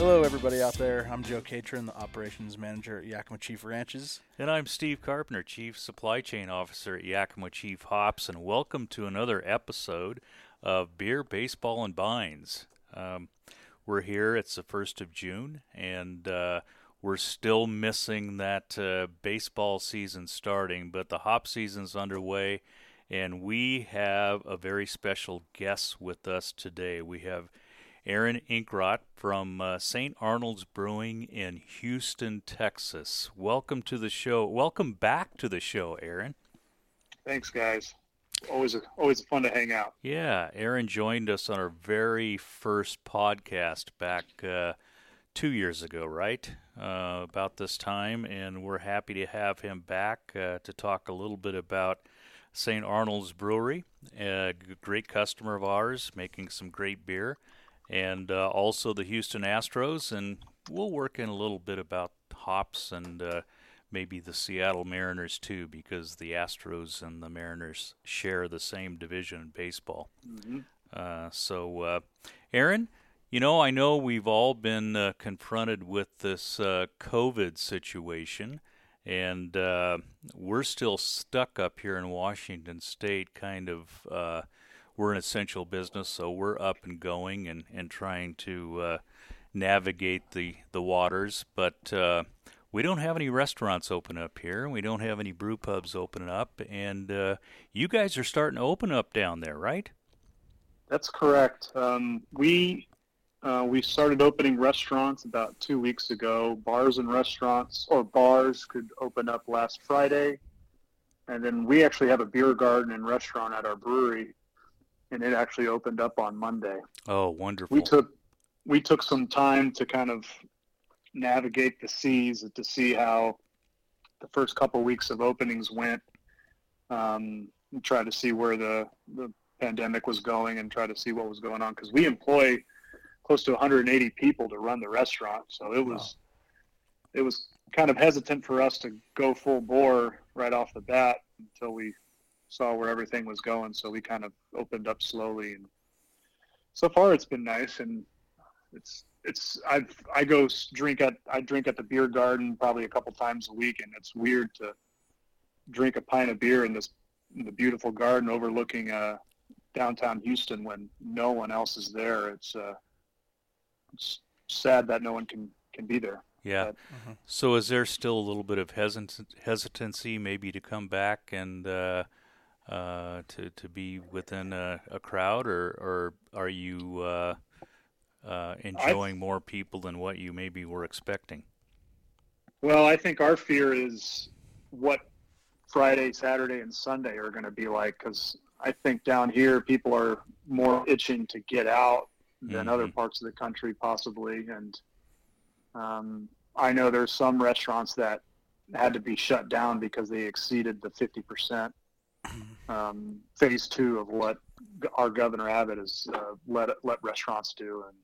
Hello, everybody out there. I'm Joe Catron, the operations manager at Yakima Chief Ranches. And I'm Steve Carpenter, Chief Supply Chain Officer at Yakima Chief Hops, and welcome to another episode of Beer, Baseball, and Bines. Um, we're here, it's the 1st of June, and uh, we're still missing that uh, baseball season starting, but the hop season's underway, and we have a very special guest with us today. We have Aaron Inkrott from uh, St. Arnold's Brewing in Houston, Texas. Welcome to the show. Welcome back to the show, Aaron. Thanks, guys. Always, a, always fun to hang out. Yeah, Aaron joined us on our very first podcast back uh, two years ago, right? Uh, about this time, and we're happy to have him back uh, to talk a little bit about St. Arnold's Brewery, a great customer of ours, making some great beer and uh, also the Houston Astros. And we'll work in a little bit about hops and uh, maybe the Seattle Mariners too, because the Astros and the Mariners share the same division in baseball. Mm-hmm. Uh, so, uh, Aaron, you know, I know we've all been uh, confronted with this uh, COVID situation. And we're still stuck up here in Washington State, kind of we're an essential business, so we're up and going and, and trying to uh, navigate the, the waters. But uh, we don't have any restaurants open up here. We don't have any brew pubs opening up. And uh, you guys are starting to open up down there, right? That's correct. Um, we uh, we started opening restaurants about two weeks ago. Bars and restaurants, or bars, could open up last Friday, and then we actually have a beer garden and restaurant at our brewery and it actually opened up on Monday. Oh, wonderful! We took we took some time to kind of navigate the seas to see how the first couple weeks of openings went. Um, and try to see where the the pandemic was going and try to see what was going on because we employ close to 180 people to run the restaurant, so it was wow. it was kind of hesitant for us to go full bore right off the bat until we saw where everything was going. So we kind of opened up slowly, and so far it's been nice. And it's it's I I go drink at I drink at the beer garden probably a couple times a week, and it's weird to drink a pint of beer in this in the beautiful garden overlooking uh, downtown Houston when no one else is there. It's uh, it's sad that no one can can be there. Yeah. But, mm-hmm. So is there still a little bit of hesit- hesitancy maybe to come back and uh, uh, to to be within a, a, crowd, or or are you uh, uh, enjoying more people than what you maybe were expecting? Well, I think our fear is what Friday, Saturday, and Sunday are going to be like because I think down here people are more itching to get out than mm-hmm. other parts of the country, possibly. And um, I know there's some restaurants that had to be shut down because they exceeded the 50% um, phase two of what our governor Abbott has uh, let let restaurants do. And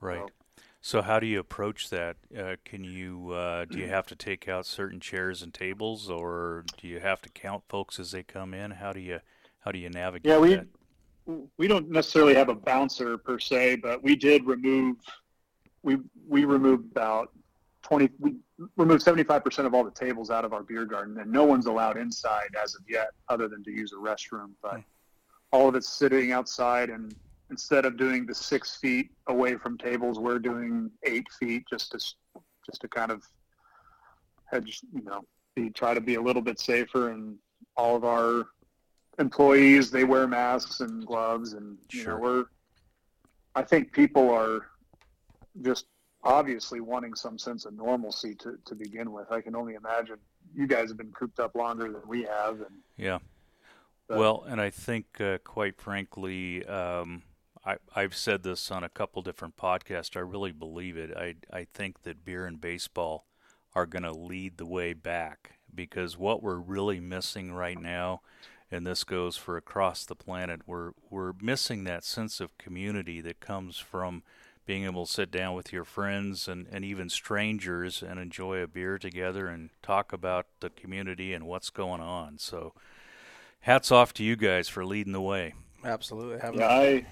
right. So, so how do you approach that? Uh, can you uh, do you have to take out certain chairs and tables, or do you have to count folks as they come in? How do you how do you navigate? Yeah, we that? we don't necessarily have a bouncer per se, but we did remove we we removed about 20 we removed 75% of all the tables out of our beer garden and no one's allowed inside as of yet other than to use a restroom but mm. all of it's sitting outside and instead of doing the six feet away from tables we're doing eight feet just to just to kind of hedge you know be try to be a little bit safer and all of our employees they wear masks and gloves and you sure. know we're i think people are just obviously wanting some sense of normalcy to, to begin with. I can only imagine you guys have been cooped up longer than we have. And, yeah. But, well, and I think, uh, quite frankly, um, I, I've said this on a couple different podcasts. I really believe it. I, I think that beer and baseball are going to lead the way back because what we're really missing right now, and this goes for across the planet, we're, we're missing that sense of community that comes from – being able to sit down with your friends and, and even strangers and enjoy a beer together and talk about the community and what's going on. So, hats off to you guys for leading the way. Absolutely. yeah, I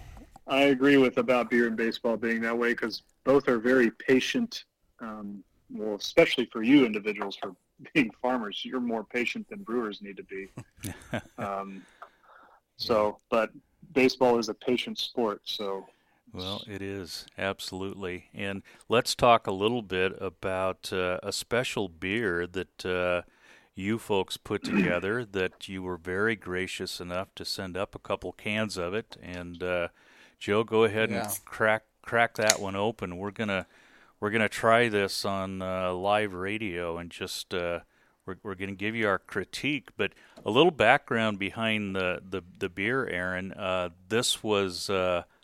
I agree with about beer and baseball being that way because both are very patient. Um, well, especially for you individuals for being farmers, you're more patient than brewers need to be. um, so, but baseball is a patient sport, so. Well, it is absolutely, and let's talk a little bit about uh, a special beer that uh, you folks put together. that you were very gracious enough to send up a couple cans of it, and uh, Joe, go ahead yeah. and crack crack that one open. We're gonna we're gonna try this on uh, live radio and just uh, we're we're gonna give you our critique, but a little background behind the the, the beer, Aaron. Uh, this was.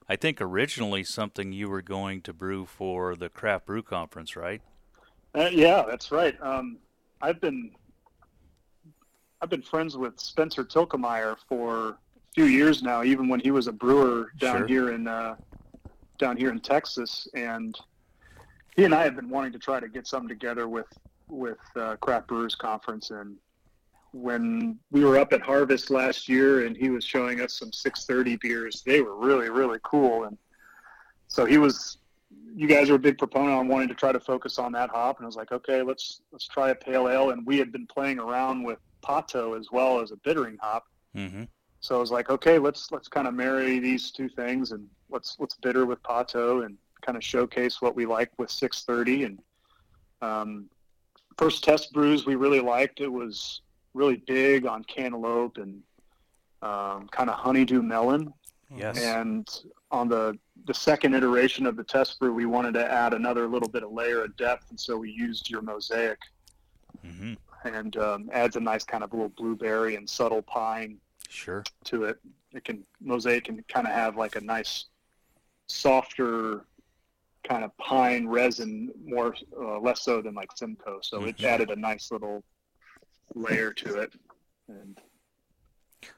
I think originally something you were going to brew for the craft brew conference, right? Uh, yeah, that's right. Um, I've been I've been friends with Spencer Tilkemeyer for a few years now, even when he was a brewer down sure. here in uh, down here in Texas, and he and I have been wanting to try to get something together with with uh, Craft Brewers Conference. And when we were up at Harvest last year, and he was showing us some 630 beers, they were really really cool. And so he was. You guys are a big proponent on wanting to try to focus on that hop, and I was like, okay, let's let's try a pale ale. And we had been playing around with Pahto as well as a bittering hop. Mm-hmm. So I was like, okay, let's let's kind of marry these two things and let's let's bitter with Pahto and kind of showcase what we like with 630. And um, first test brews we really liked. It was really big on cantaloupe and um, kind of honeydew melon. Yes. And on the the second iteration of the test brew, we wanted to add another little bit of layer of depth, and so we used your mosaic, mm-hmm. and um, adds a nice kind of little blueberry and subtle pine sure to it. It can mosaic can kind of have like a nice softer kind of pine resin, more uh, less so than like Simcoe. So mm-hmm. it added a nice little layer to it, and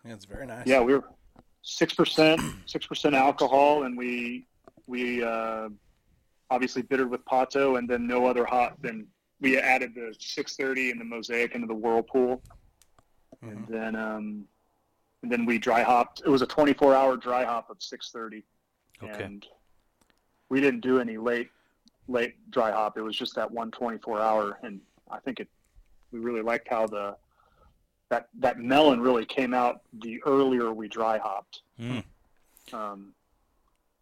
yeah, it's very nice. Yeah, we were six percent, six percent alcohol, and we we uh, obviously bittered with Pahto, and then no other hot. Then we added the 630 and the mosaic into the whirlpool, mm-hmm. and then um, and then we dry hopped. It was a 24 hour dry hop of 6:30, okay. and we didn't do any late late dry hop. It was just that one 24 hour, and I think it. We really liked how the that that melon really came out the earlier we dry hopped. Mm. Um,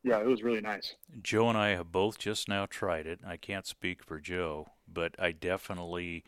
yeah, it was really nice. Joe and I have both just now tried it. I can't speak for Joe, but I definitely,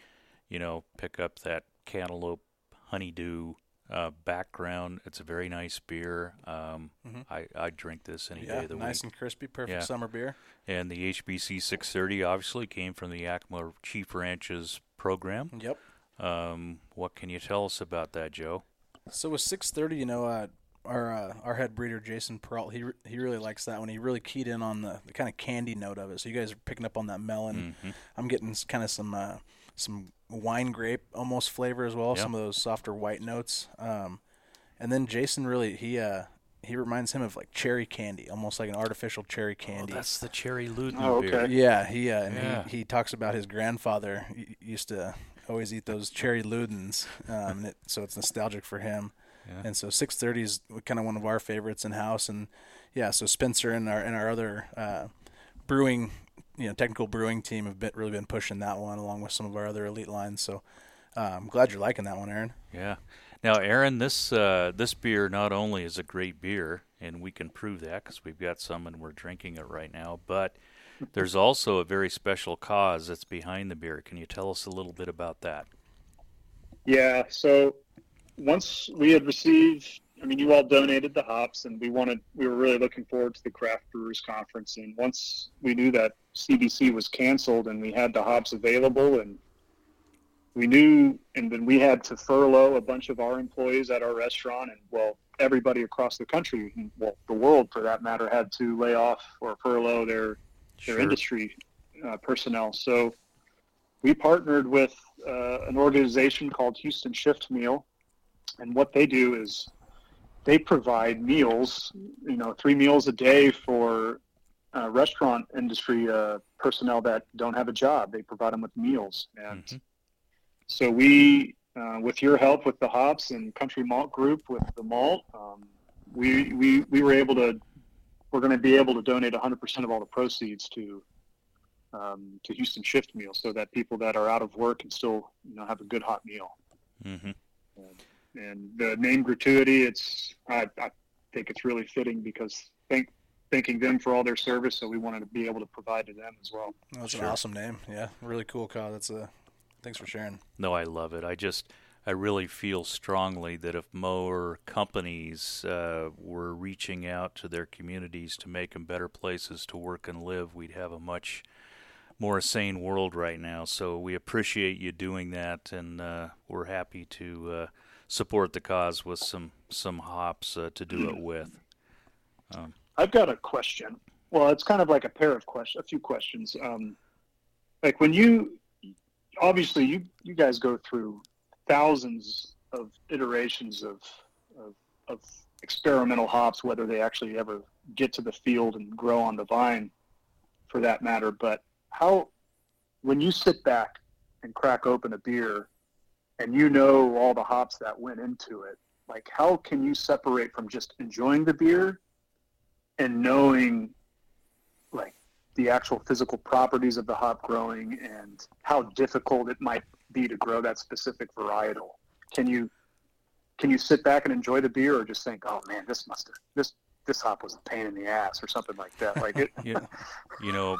you know, pick up that cantaloupe honeydew uh, background. It's a very nice beer. Um, mm-hmm. I I drink this any yeah, day of the nice week. Nice and crispy, perfect yeah. summer beer. And the HBC 630 obviously came from the Yakima Chief Ranches program. Yep. Um, what can you tell us about that, Joe? So with 630, you know, uh, our uh, our head breeder Jason Perrault, he re- he really likes that one. He really keyed in on the, the kind of candy note of it. So you guys are picking up on that melon. Mm-hmm. I'm getting kind of some uh, some wine grape almost flavor as well. Yep. Some of those softer white notes. Um, and then Jason really he uh, he reminds him of like cherry candy, almost like an artificial cherry oh, candy. Oh, that's the cherry Luden oh, okay. beer. Yeah, he uh, and yeah. He, he talks about his grandfather used to always eat those cherry Ludens, um, it, so it's nostalgic for him. Yeah. And so 630 is kind of one of our favorites in house, and yeah, so Spencer and our and our other uh, brewing you know technical brewing team have been, really been pushing that one along with some of our other elite lines. So uh, I'm glad you're liking that one, Aaron. Yeah. Now, Aaron, this uh, this beer not only is a great beer, and we can prove that because we've got some and we're drinking it right now, but there's also a very special cause that's behind the beer. Can you tell us a little bit about that? Yeah. So once we had received I mean, you all donated the hops, and we wanted we were really looking forward to the craft brewers conference. And once we knew that CBC was canceled and we had the hops available, and we knew, and then we had to furlough a bunch of our employees at our restaurant, and well, everybody across the country, well, the world for that matter, had to lay off or furlough their sure. their industry uh, personnel. So we partnered with uh, an organization called Houston Shift Meal, and what they do is they provide meals, you know, three meals a day for uh, restaurant industry uh, personnel that don't have a job. They provide them with meals, and mm-hmm. So we, uh, with your help with the hops and Country Malt Group with the malt, um, we we we were able to. We're going to be able to donate 100% of all the proceeds to um, to Houston Shift Meal, so that people that are out of work can still you know have a good hot meal. Mm-hmm. And, and the name gratuity, it's I, I think it's really fitting because thank thanking them for all their service, so we wanted to be able to provide to them as well. That's Sure. an awesome name. Yeah, really cool cause. That's a thanks for sharing. No, I love it. I just, I really feel strongly that if more companies uh, were reaching out to their communities to make them better places to work and live, we'd have a much more sane world right now. So we appreciate you doing that, and uh, we're happy to uh, support the cause with some some hops uh, to do it with. Um, I've got a question. Well, it's kind of like a pair of questions, a few questions. Um, like when you, obviously, you you guys go through thousands of iterations of, of of experimental hops, whether they actually ever get to the field and grow on the vine, for that matter. But how, when you sit back and crack open a beer, and you know all the hops that went into it, like how can you separate from just enjoying the beer and knowing the actual physical properties of the hop growing and how difficult it might be to grow that specific varietal can you can you sit back and enjoy the beer or just think oh man this must have this this hop was a pain in the ass or something like that like it you, you know,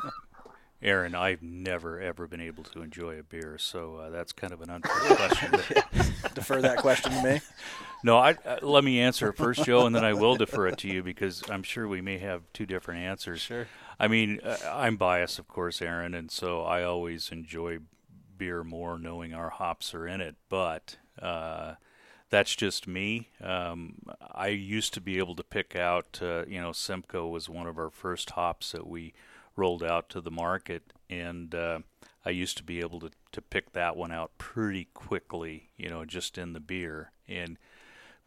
Aaron, I've never ever been able to enjoy a beer, so uh, that's kind of an unfair question. But Defer that question to me. No, I, uh, let me answer it first, Joe, and then I will defer it to you because I'm sure we may have two different answers. Sure. I mean, uh, I'm biased, of course, Aaron, and so I always enjoy beer more knowing our hops are in it. But uh, that's just me. Um, I used to be able to pick out, uh, you know, Simcoe was one of our first hops that we rolled out to the market, and uh, I used to be able to, to pick that one out pretty quickly, you know, just in the beer. And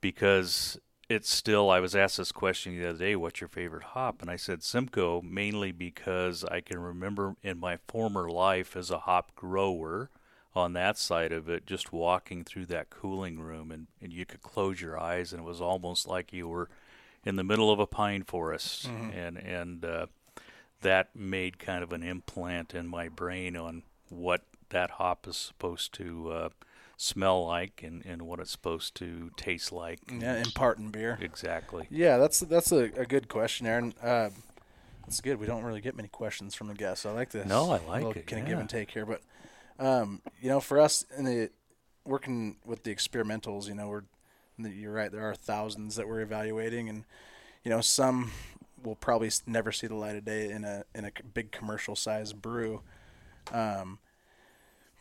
because it's still, I was asked this question the other day, what's your favorite hop? And I said Simcoe, mainly because I can remember in my former life as a hop grower on that side of it, just walking through that cooling room and, and you could close your eyes and it was almost like you were in the middle of a pine forest. And, and, uh, that made kind of an implant in my brain on what that hop is supposed to uh, smell like and, and what it's supposed to taste like. Yeah, impart in beer. Exactly. Yeah, that's that's a, a good question, Aaron. Uh, that's good. We don't really get many questions from the guests. I like this. No, I like little it, Kind of yeah. give and take here, but um, you know, for us in the working with the experimentals, you know, we're you're right. There are thousands that we're evaluating, and you know, some will probably never see the light of day in a in a big commercial size brew. Um,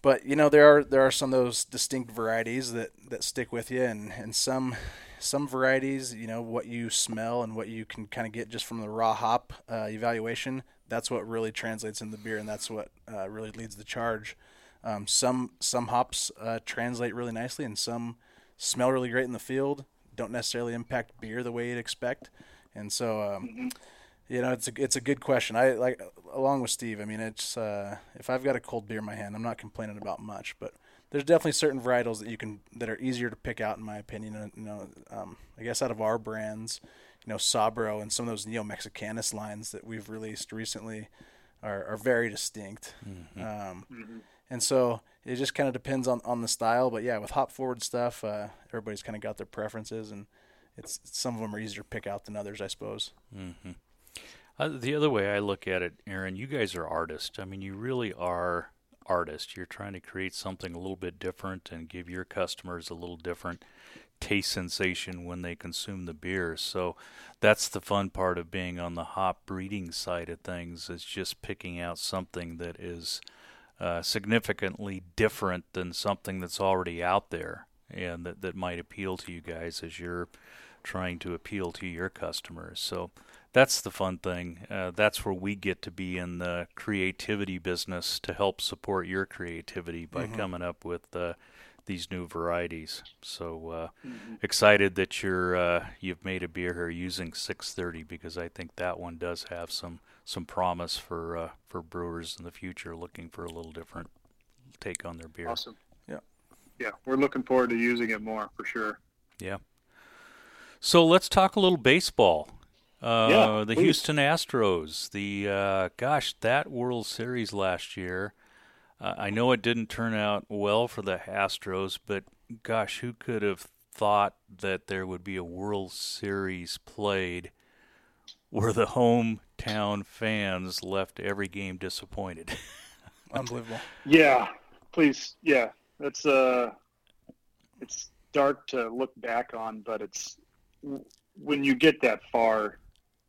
but you know there are there are some of those distinct varieties that, that stick with you, and, and some some varieties, you know, what you smell and what you can kind of get just from the raw hop uh, evaluation. That's what really translates in the beer, and that's what uh, really leads the charge. Um, some some hops uh, translate really nicely, and some smell really great in the field. Don't necessarily impact beer the way you'd expect, and so um, you know, it's a it's a good question. I like along with Steve. I mean, it's uh, if I've got a cold beer in my hand, I'm not complaining about much. But there's definitely certain varietals that you can that are easier to pick out, in my opinion. You know, um, I guess out of our brands, you know, Sabro and some of those Neo Mexicanus lines that we've released recently are, are very distinct. Um, and so it just kind of depends on, on the style. But yeah, with hop forward stuff, uh, everybody's kind of got their preferences, and it's some of them are easier to pick out than others, I suppose. hmm Uh, the other way I look at it, Aaron, you guys are artists. I mean, you really are artists. You're trying to create something a little bit different and give your customers a little different taste sensation when they consume the beer. So that's the fun part of being on the hop breeding side of things is just picking out something that is uh, significantly different than something that's already out there and that, that might appeal to you guys as you're trying to appeal to your customers. So that's the fun thing. Uh, that's where we get to be in the creativity business to help support your creativity by coming up with uh, these new varieties. So uh, excited that you're uh, you've made a beer here using 630 because I think that one does have some some promise for uh, for brewers in the future looking for a little different take on their beer. awesome Yeah. yeah we're looking forward to using it more for sure Yeah. So let's talk a little baseball. Uh, Yeah, the please. Houston Astros. The uh, gosh, that World Series last year. Uh, I know it didn't turn out well for the Astros, but gosh, who could have thought that there would be a World Series played where the hometown fans left every game disappointed? Unbelievable. Yeah, please. Yeah, that's uh, it's dark to look back on, but it's when you get that far,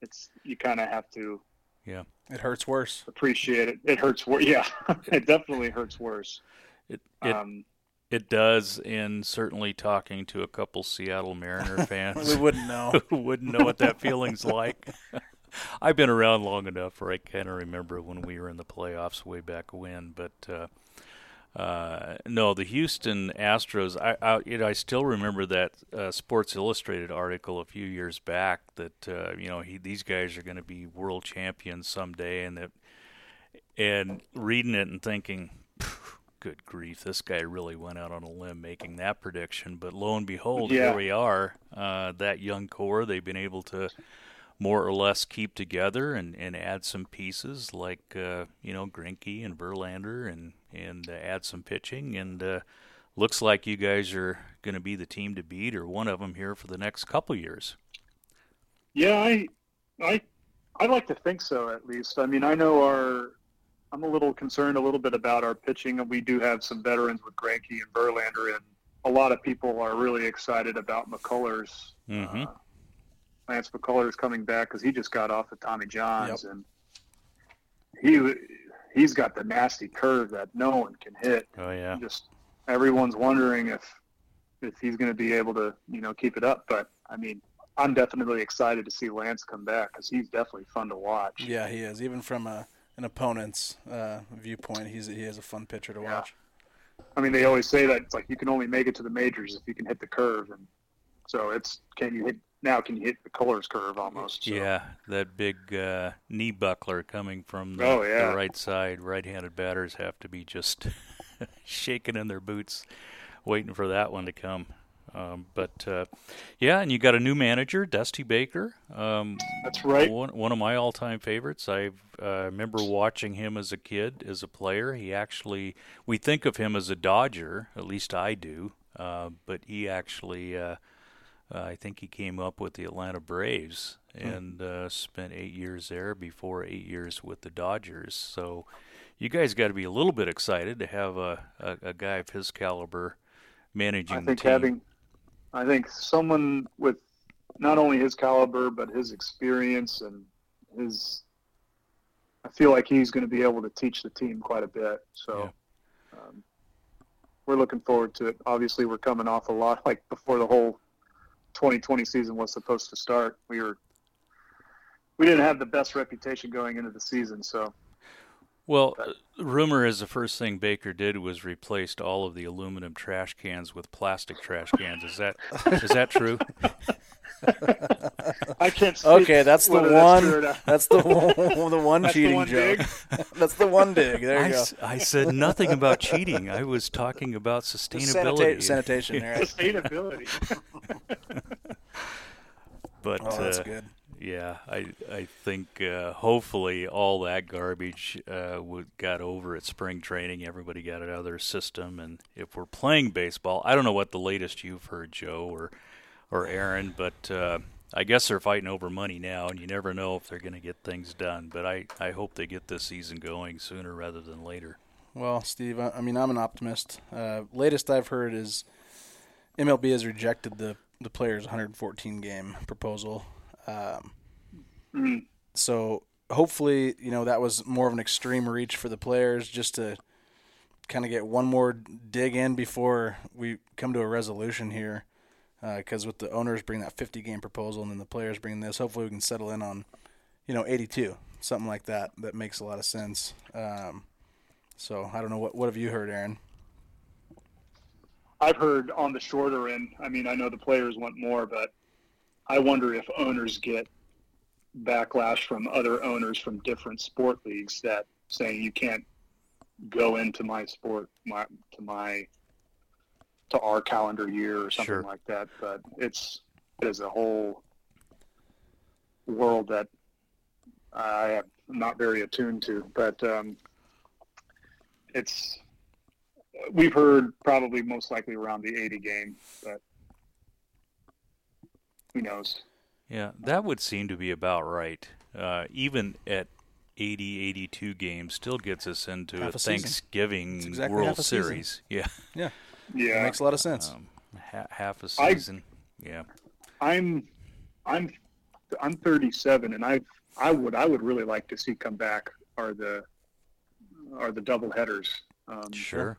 it's you kind of have to Yeah, It hurts worse. appreciate it. It hurts worse. Yeah, it definitely hurts worse. It it, Um, it does, and certainly talking to a couple Seattle Mariner fans. We wouldn't know. wouldn't know what that feeling's like. I've been around long enough where I kind of remember when we were in the playoffs way back when. But uh, uh, no, the Houston Astros. I, I you know I still remember that uh, Sports Illustrated article a few years back that uh, you know he, these guys are going to be world champions someday, and that and reading it and thinking. Good grief! This guy really went out on a limb making that prediction. But lo and behold, Yeah. here we are. Uh, that young core, they've been able to more or less keep together and, and add some pieces like uh, you know Greinke and Verlander and and uh, add some pitching and uh, looks like you guys are going to be the team to beat or one of them here for the next couple years. Yeah, I, I, I like to think so. At least, I mean, I know our. I'm a little concerned a little bit about our pitching, and we do have some veterans with Greinke and Verlander, and a lot of people are really excited about McCullers. Mhm. Uh, Lance McCullers coming back because he just got off of Tommy John's, and he he's got the nasty curve that no one can hit. Oh yeah, Just everyone's wondering if if he's going to be able to you know keep it up. But I mean, I'm definitely excited to see Lance come back because he's definitely fun to watch. Yeah, he is. Even from a, an opponent's uh, viewpoint, he's he is a fun pitcher to Yeah. watch. I mean, they always say that it's like you can only make it to the majors if you can hit the curve, and so it's can you hit now? Can you hit the colors curve almost? So, yeah, that big uh, knee buckler coming from the, Oh, yeah. the right side. Right-handed batters have to be just shaking in their boots, waiting for that one to come. Um, but uh, yeah, and you got a new manager, Dusty Baker. Um, That's right. One, one of my all-time favorites. I uh, remember watching him as a kid, as a player. He actually, we think of him as a Dodger, at least I do. Uh, but he actually, uh, I think he came up with the Atlanta Braves and uh, spent eight years there before eight years with the Dodgers. So you guys got to be a little bit excited to have a, a, a guy of his caliber managing I think team. having, I think someone with not only his caliber but his experience and his, I feel like he's going to be able to teach the team quite a bit. So, um, we're looking forward to it. Obviously, we're coming off a lot like before the whole 2020 season was supposed to start. We were, we didn't have the best reputation going into the season, so Well, uh, rumor is the first thing Baker did was replaced all of the aluminum trash cans with plastic trash cans. Is that is that true? I can't. Speak Okay, that's the whether one. true or not. That's the one, the one That's the cheating one joke. that's the one dig. There I, you go. s- I said nothing about cheating. I was talking about sustainability. Sanita- sanitation. There. Sustainability. But Oh, that's uh, good. yeah, I I think uh, hopefully all that garbage uh, would, got over at spring training. Everybody got it out of their system, and if we're playing baseball, I don't know what the latest you've heard, Joe or or Aaron, but uh, I guess they're fighting over money now, and you never know if they're going to get things done. But I I hope they get this season going sooner rather than later. Well, Steve, I, mean, I'm an optimist. Uh, latest I've heard is MLB has rejected the the players' 114 game proposal. Um, so hopefully, you know, that was more of an extreme reach for the players just to kind of get one more dig in before we come to a resolution here. Because with the owners bring that 50 game proposal and then the players bring this, hopefully we can settle in on, you know, 82, something like that. That makes a lot of sense. Um, so I don't know what what have you heard, Aaron? I've heard on the shorter end. I mean, I know the players want more, but I wonder if owners get backlash from other owners from different sport leagues that saying you can't go into my sport, my to my to our calendar year or something Sure. like that. But it's it is a whole world that I am not very attuned to. But um, it's we've heard probably most likely around the 80 game, but who knows? Yeah, that would seem to be about right. Uh, even at 80, 82 games, still gets us into Half a, a. Thanksgiving exactly World half a season. Series. Yeah, Yeah, Yeah, It makes a lot of sense. um, ha- half a season. yeah, I'm I'm I'm 37, and I've I would I would really like to see come back are the are the double headers. Um, sure.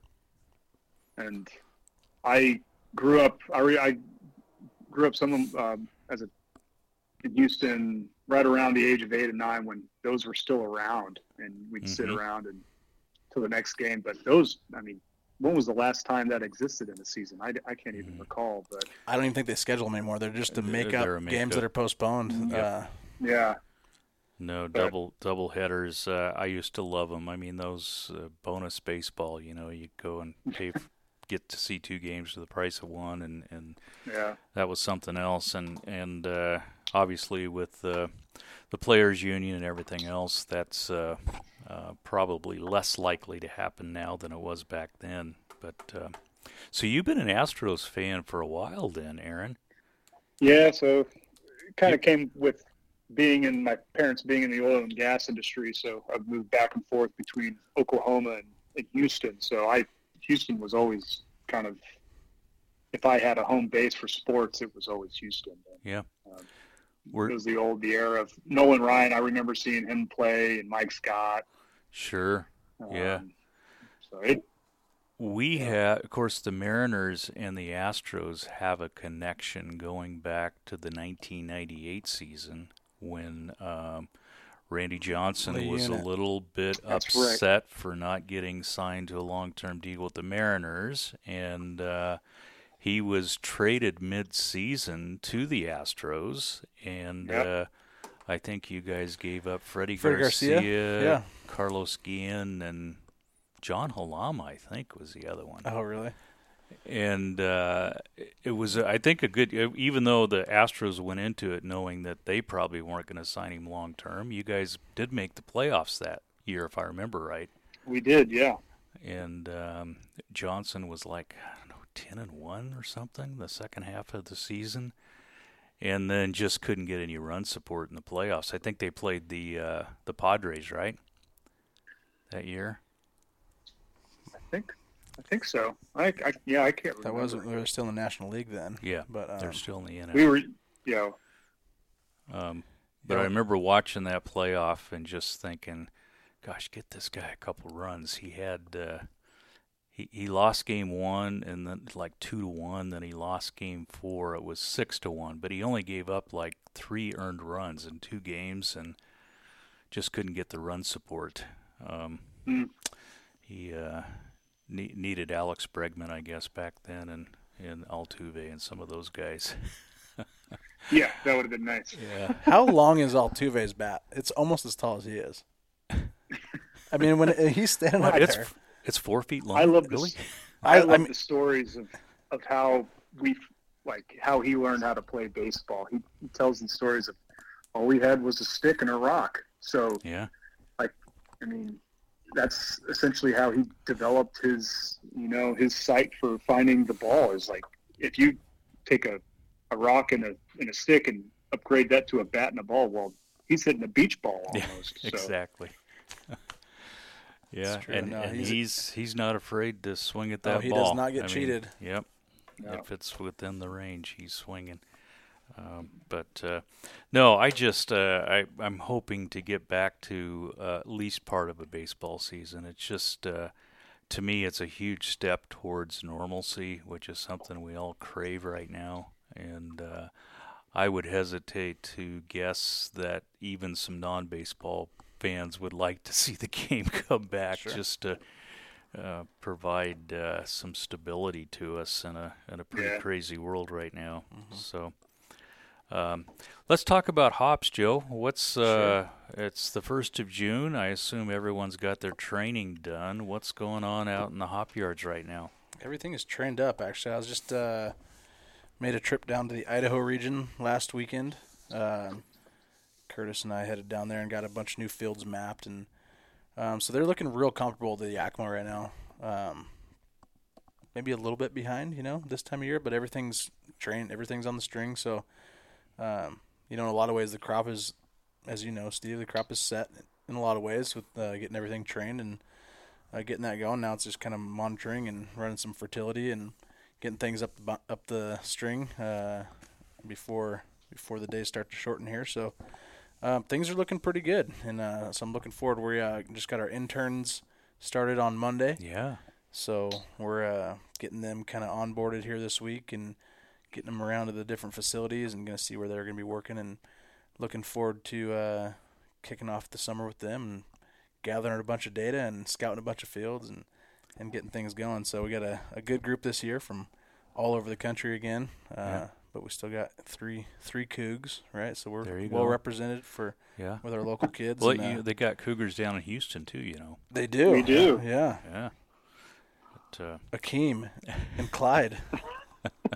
and I grew up. I, re, I grew up some of um, as a in Houston right around the age of eight and nine when those were still around, and we'd sit Mhm. around and till the next game. But those, I mean, when was the last time that existed in the season? I, I can't even Mhm. recall. But I don't even think they schedule them anymore. They're just to They're- make they're up make games up. that are postponed. Yeah. Uh, yeah, No But- double double headers. Uh, I used to love them. I mean, those uh, bonus baseball. You know, you go and pay, f- get to see two games for the price of one, and and yeah, that was something else. And and uh, obviously with uh, the players' union and everything else, that's uh, probably less likely to happen now than it was back then. But uh, so you've been an Astros fan for a while, then, Aaron? yeah. So it kind of came with being in my parents being in the oil and gas industry. So I've moved back and forth between Oklahoma and, and Houston. So I Houston was always kind of if I had a home base for sports, it was always Houston. Yeah. Um, it was the old the era of Nolan Ryan. I remember seeing him play and Mike Scott. Sure. Yeah. Um, So it We Yeah. have, of course, the Mariners and the Astros have a connection going back to the 1998 season when um, Randy Johnson The was unit. a little bit That's right. upset for not getting signed to a long-term deal with the Mariners, and uh, he was traded mid-season to the Astros, and Yep. uh, I think you guys gave up Freddie, Freddie Garcia? Yeah. Carlos Guillen, and John Halama, I think, was the other one. oh, really? And uh, it was, I think, a good. Even though the Astros went into it knowing that they probably weren't going to sign him long term, you guys did make the playoffs that year, if I remember right. we did, yeah. And um, Johnson was like, I don't know, ten and one or something the second half of the season, and then just couldn't get any run support in the playoffs. I think they played the uh, the Padres right that year. I think I think so. I, I yeah, I can't remember. That wasn't. They were still in the National League then. Yeah, But um, they're still in the NL. we were, yeah. Um, but Yeah. I remember watching that playoff and just thinking, "Gosh, get this guy a couple runs." He had uh, he he lost game one and then like two to one. Then he lost game four. It was six to one, but he only gave up like three earned runs in two games and just couldn't get the run support. Um, Hmm. He uh, ne- needed Alex Bregman, I guess, back then, and and Altuve and some of those guys. yeah, that would have been nice. Yeah. how long is Altuve's bat? It's almost as tall as he is. I mean, when he's standing up it's there, it's four feet long. I love really. this. I, I- I love mean- the stories of, of how we like how he learned how to play baseball. He, he tells these stories of all we had was a stick and a rock. So Yeah. I mean, that's essentially how he developed his you know his sight for finding the ball. Is like if you take a, a rock and a and a stick and upgrade that to a bat and a ball, well, he's hitting a beach ball Yeah, almost. so, Exactly. yeah, and, No, and he's he's, he's not afraid to swing at Oh, that he ball. does not get I mean, cheated. Yep. no. If it's within the range, he's swinging. Um, but uh, no, I just uh, I I'm hoping to get back to uh, at least part of a baseball season. It's just uh, to me, it's a huge step towards normalcy, which is something we all crave right now. And uh, I would hesitate to guess that even some non-baseball fans would like to see the game come back Sure. just to uh, provide uh, some stability to us in a in a pretty Yeah. crazy world right now. Mm-hmm. So. Um, let's talk about hops, Joe. What's uh, it's the first of June. I assume everyone's got their training done. What's going on out in the hop yards right now? everything is trained up. Actually, I was just uh, made a trip down to the Idaho region last weekend. Um, Curtis and I headed down there and got a bunch of new fields mapped, and um, so they're looking real comfortable to the Yakima right now. Um, maybe a little bit behind, you know, this time of year, but everything's trained, everything's on the string. So, um, you know, in a lot of ways, the crop is, as you know, Steve, the crop is set in a lot of ways with uh, getting everything trained and uh, getting that going. Now it's just kind of monitoring and running some fertility and getting things up the, up the string uh, before before the days start to shorten here. So um, things are looking pretty good, and uh, so I'm looking forward. We uh, just got our interns started on Monday. Yeah. So we're uh, getting them kind of onboarded here this week and getting them around to the different facilities and going to see where they're going to be working and looking forward to uh, kicking off the summer with them and gathering a bunch of data and scouting a bunch of fields and, and getting things going. So we got a, a good group this year from all over the country again. Uh, yeah. But we still got three three Cougs, right? So we're well go. represented for yeah with our local kids. well, and, uh, they got Cougars down in Houston too, you know. They do. We do. Yeah. Yeah uh, Akeem and Clyde.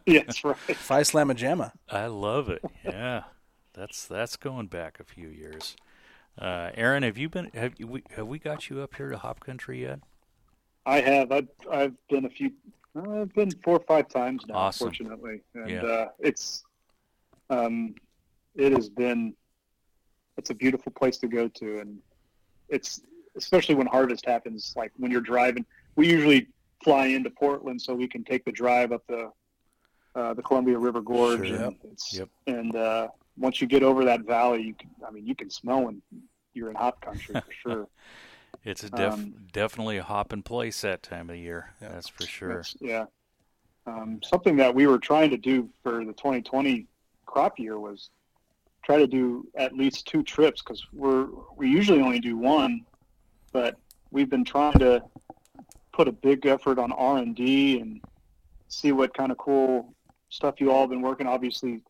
yes, right. Phi Slamma Jamma. I love it. Yeah, that's that's going back a few years. Uh, Aaron, have you been? Have you, have we got you up here to Hop Country yet? I have. I've I've been a few. Uh, I've been four or five times now, awesome. fortunately, and yeah. uh, it's um, it has been. It's a beautiful place to go to, and it's especially when harvest happens. Like when you're driving, we usually fly into Portland so we can take the drive up the uh, the Columbia River Gorge. Sure, and yep. yep. and uh, once you get over that valley, you can, I mean, you can smell when you're in hop country for sure. it's a def- um, definitely a hop in place that time of year. Yeah. That's for sure. That's, yeah. Um, something that we were trying to do for the 2020 crop year was try to do at least two trips because we're we usually only do one, but we've been trying to put a big effort on R and D and see what kind of cool stuff you all have been working. Obviously,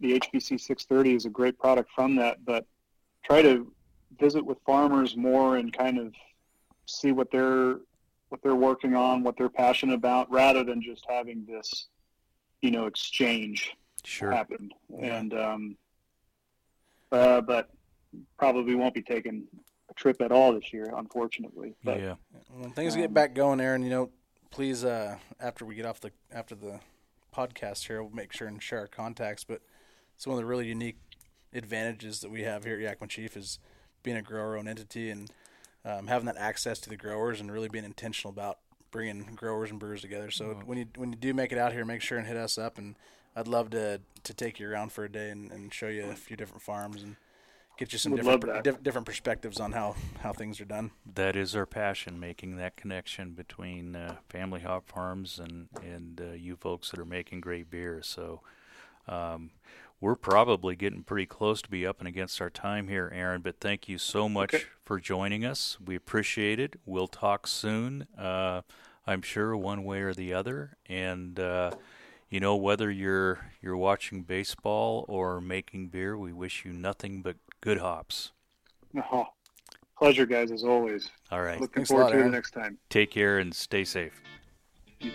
the HBC 630 is a great product from that, but try to visit with farmers more and kind of see what they're what they're working on, what they're passionate about, rather than just having this, you know, exchange sure. happen. And um, uh, but probably won't be taking a trip at all this year, unfortunately. But, yeah. When things um, get back going, Aaron, you know, please uh, after we get off the after the podcast here, we'll make sure and share our contacts. But it's one of the really unique advantages that we have here at Yakima Chief is being a grower-owned entity and um, having that access to the growers and really being intentional about bringing growers and brewers together. So mm-hmm. when you when you do make it out here, make sure and hit us up, and I'd love to to take you around for a day and, and show you a few different farms and get you some different di- different perspectives on how how things are done. That is our passion, making that connection between uh, family hop farms and and uh, you folks that are making great beer. So. Um, we're probably getting pretty close to be up and against our time here, Aaron. But thank you so much okay. for joining us. We appreciate it. We'll talk soon. Uh, I'm sure one way or the other. And uh, you know, whether you're you're watching baseball or making beer, we wish you nothing but good hops. Oh, pleasure, guys, as always. All right. Looking Thanks forward lot, to Aaron. it next time. Take care and stay safe. You-